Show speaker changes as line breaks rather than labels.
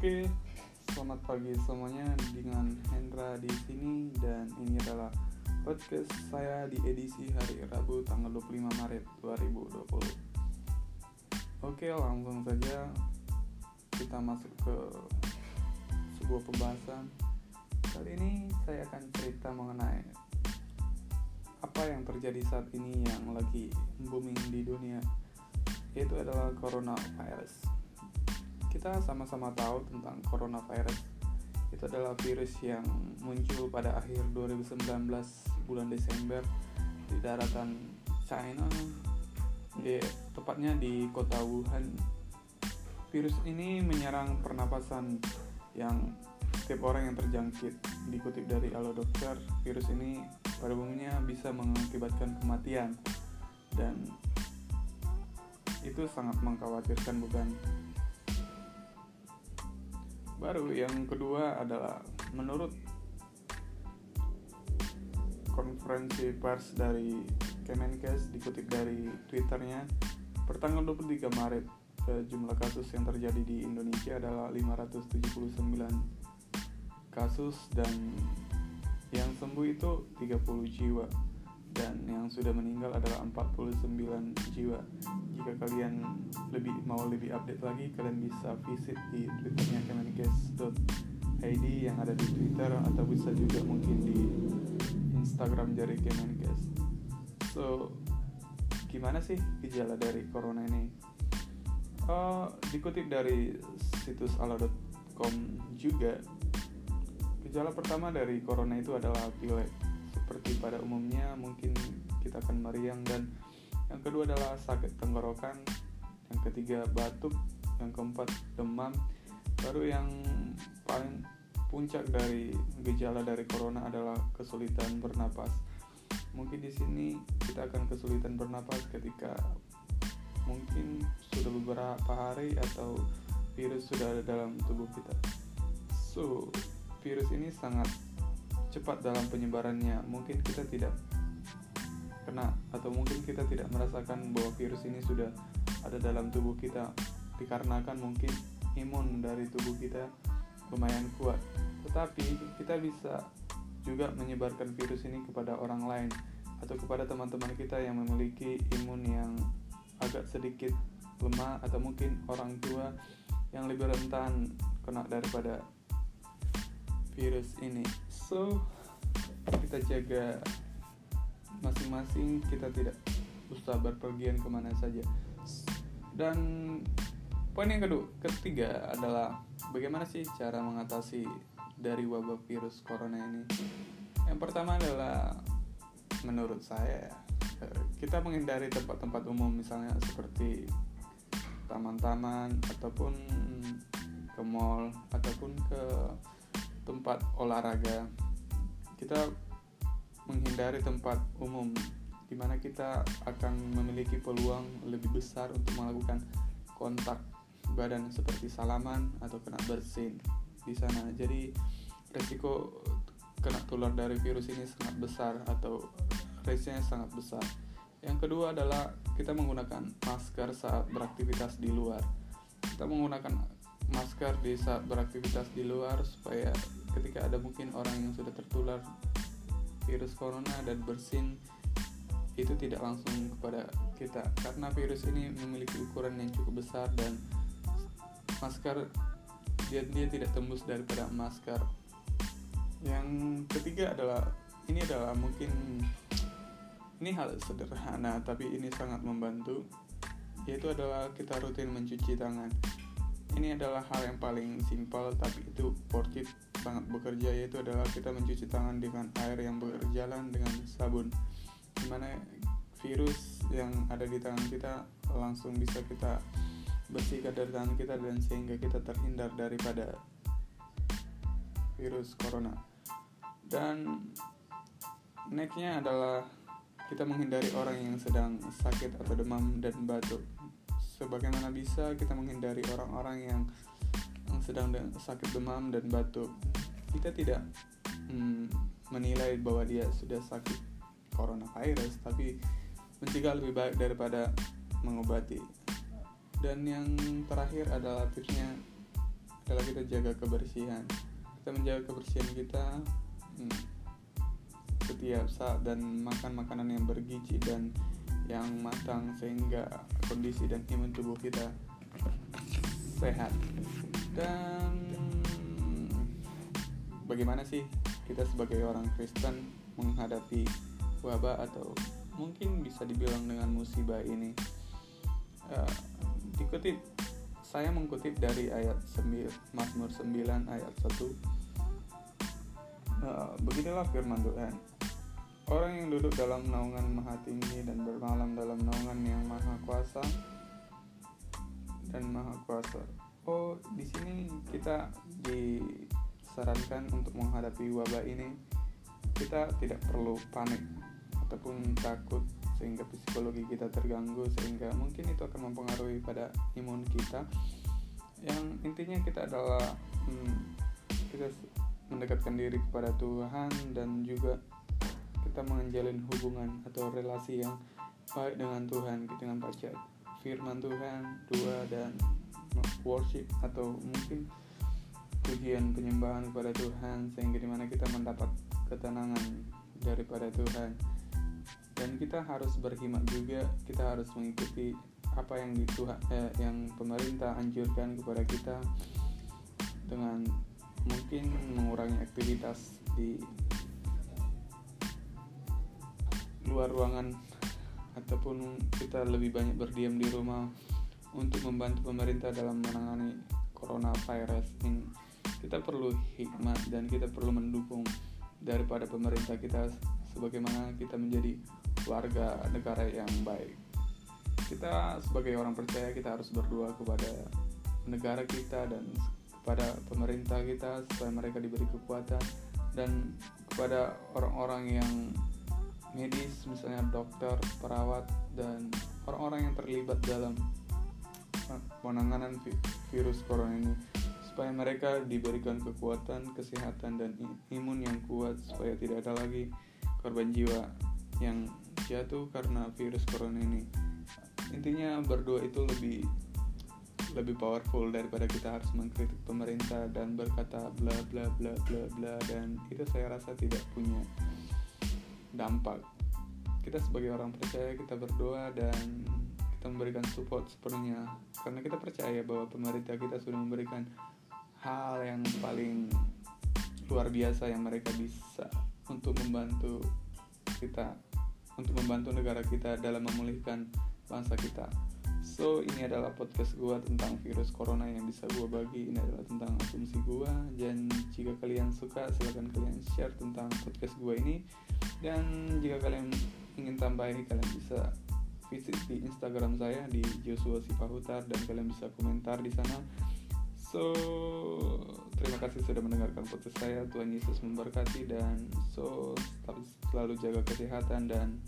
Oke, selamat pagi semuanya dengan Hendra di sini dan ini adalah podcast saya di edisi hari Rabu tanggal 25 Maret 2020. Oke, langsung saja kita masuk ke sebuah pembahasan. Kali ini saya akan cerita mengenai apa yang terjadi saat ini yang lagi booming di dunia yaitu adalah coronavirus kita sama-sama tahu tentang coronavirus. Itu adalah virus yang muncul pada akhir 2019 bulan Desember di daratan China. Di, tepatnya di kota Wuhan. Virus ini menyerang pernapasan yang setiap orang yang terjangkit. Dikutip dari Alo Dokter virus ini pada umumnya bisa mengakibatkan kematian. Dan itu sangat mengkhawatirkan bukan baru yang kedua adalah menurut konferensi pers dari Kemenkes dikutip dari twitternya pertanggal 23 Maret jumlah kasus yang terjadi di Indonesia adalah 579 kasus dan yang sembuh itu 30 jiwa dan yang sudah meninggal adalah 49 jiwa. Jika kalian lebih mau lebih update lagi, kalian bisa visit di twitternya kemenkes.id yang ada di Twitter atau bisa juga mungkin di Instagram dari Kemenkes. So, gimana sih gejala dari corona ini? Uh, dikutip dari situs ala.com juga, gejala pertama dari corona itu adalah pilek seperti pada umumnya mungkin kita akan meriang. Dan yang kedua adalah sakit tenggorokan yang ketiga batuk yang keempat demam. Baru yang paling puncak dari gejala dari corona adalah kesulitan bernapas. Mungkin di sini kita akan kesulitan bernapas ketika mungkin sudah beberapa hari atau virus sudah ada dalam tubuh kita. So virus ini sangat cepat dalam penyebarannya. Mungkin kita tidak kena atau mungkin kita tidak merasakan bahwa virus ini sudah ada dalam tubuh kita. Dikarenakan mungkin imun dari tubuh kita lumayan kuat. Tetapi kita bisa juga menyebarkan virus ini kepada orang lain atau kepada teman-teman kita yang memiliki imun yang agak sedikit lemah atau mungkin orang tua yang lebih rentan kena daripada virus ini so kita jaga masing-masing kita tidak usah berpergian ke mana saja. Dan poin yang kedua ketiga adalah bagaimana sih cara mengatasi dari wabah virus corona ini? Yang pertama adalah menurut saya kita menghindari tempat-tempat umum misalnya seperti taman-taman ataupun ke mall ataupun ke tempat olahraga kita menghindari tempat umum di mana kita akan memiliki peluang lebih besar untuk melakukan kontak badan seperti salaman atau kena bersin di sana. Jadi resiko kena tular dari virus ini sangat besar atau resikonya sangat besar. Yang kedua adalah kita menggunakan masker saat beraktivitas di luar. Kita menggunakan masker di saat beraktivitas di luar supaya ketika ada mungkin orang yang sudah tertular virus corona dan bersin itu tidak langsung kepada kita. Karena virus ini memiliki ukuran yang cukup besar dan masker dia dia tidak tembus daripada masker. Yang ketiga adalah ini adalah mungkin ini hal sederhana tapi ini sangat membantu yaitu adalah kita rutin mencuci tangan ini adalah hal yang paling simpel tapi itu worth it sangat bekerja yaitu adalah kita mencuci tangan dengan air yang berjalan dengan sabun. Di mana virus yang ada di tangan kita langsung bisa kita bersihkan dari tangan kita dan sehingga kita terhindar daripada virus corona. Dan nextnya adalah kita menghindari orang yang sedang sakit atau demam dan batuk sebagaimana bisa kita menghindari orang-orang yang, sedang sakit demam dan batuk. Kita tidak hmm, menilai bahwa dia sudah sakit coronavirus tapi mencegah lebih baik daripada mengobati. Dan yang terakhir adalah tipsnya adalah kita jaga kebersihan. Kita menjaga kebersihan kita hmm, setiap saat dan makan makanan yang bergizi dan yang matang sehingga kondisi dan imun tubuh kita sehat. Dan bagaimana sih kita sebagai orang Kristen menghadapi wabah atau mungkin bisa dibilang dengan musibah ini? Uh, dikutip saya mengutip dari ayat 9, Mazmur 9 ayat 1 uh, eh, beginilah firman Tuhan orang yang duduk dalam naungan maha tinggi dan bermalam dalam naungan yang maha kuasa dan maha kuasa. Oh di sini kita disarankan untuk menghadapi wabah ini. Kita tidak perlu panik ataupun takut sehingga psikologi kita terganggu sehingga mungkin itu akan mempengaruhi pada imun kita. Yang intinya kita adalah hmm, kita mendekatkan diri kepada Tuhan dan juga kita menjalin hubungan atau relasi yang baik dengan Tuhan dengan baca firman Tuhan dua dan worship atau mungkin pujian penyembahan kepada Tuhan sehingga di mana kita mendapat ketenangan daripada Tuhan. Dan kita harus berhemat juga kita harus mengikuti apa yang di Tuhan eh, yang pemerintah anjurkan kepada kita dengan mungkin mengurangi aktivitas di luar ruangan ataupun kita lebih banyak berdiam di rumah untuk membantu pemerintah dalam menangani coronavirus ini kita perlu hikmat dan kita perlu mendukung daripada pemerintah kita sebagaimana kita menjadi warga negara yang baik. Kita sebagai orang percaya kita harus berdoa kepada negara kita dan kepada pemerintah kita supaya mereka diberi kekuatan dan kepada orang-orang yang medis misalnya dokter, perawat dan orang-orang yang terlibat dalam penanganan virus corona ini. Supaya mereka diberikan kekuatan, kesehatan dan imun yang kuat supaya tidak ada lagi korban jiwa yang jatuh karena virus corona ini. Intinya berdoa itu lebih lebih powerful daripada kita harus mengkritik pemerintah dan berkata bla bla bla bla bla dan itu saya rasa tidak punya dampak kita sebagai orang percaya kita berdoa dan kita memberikan support sepenuhnya karena kita percaya bahwa pemerintah kita sudah memberikan hal yang paling luar biasa yang mereka bisa untuk membantu kita untuk membantu negara kita dalam memulihkan bangsa kita. So ini adalah podcast gue tentang virus corona yang bisa gue bagi. Ini adalah tentang asumsi gue. Dan jika kalian suka, silahkan kalian share tentang podcast gue ini. Dan jika kalian ingin tambahi, kalian bisa visit di Instagram saya di Joshua Sipahutar dan kalian bisa komentar di sana. So terima kasih sudah mendengarkan podcast saya. Tuhan Yesus memberkati dan so selalu jaga kesehatan dan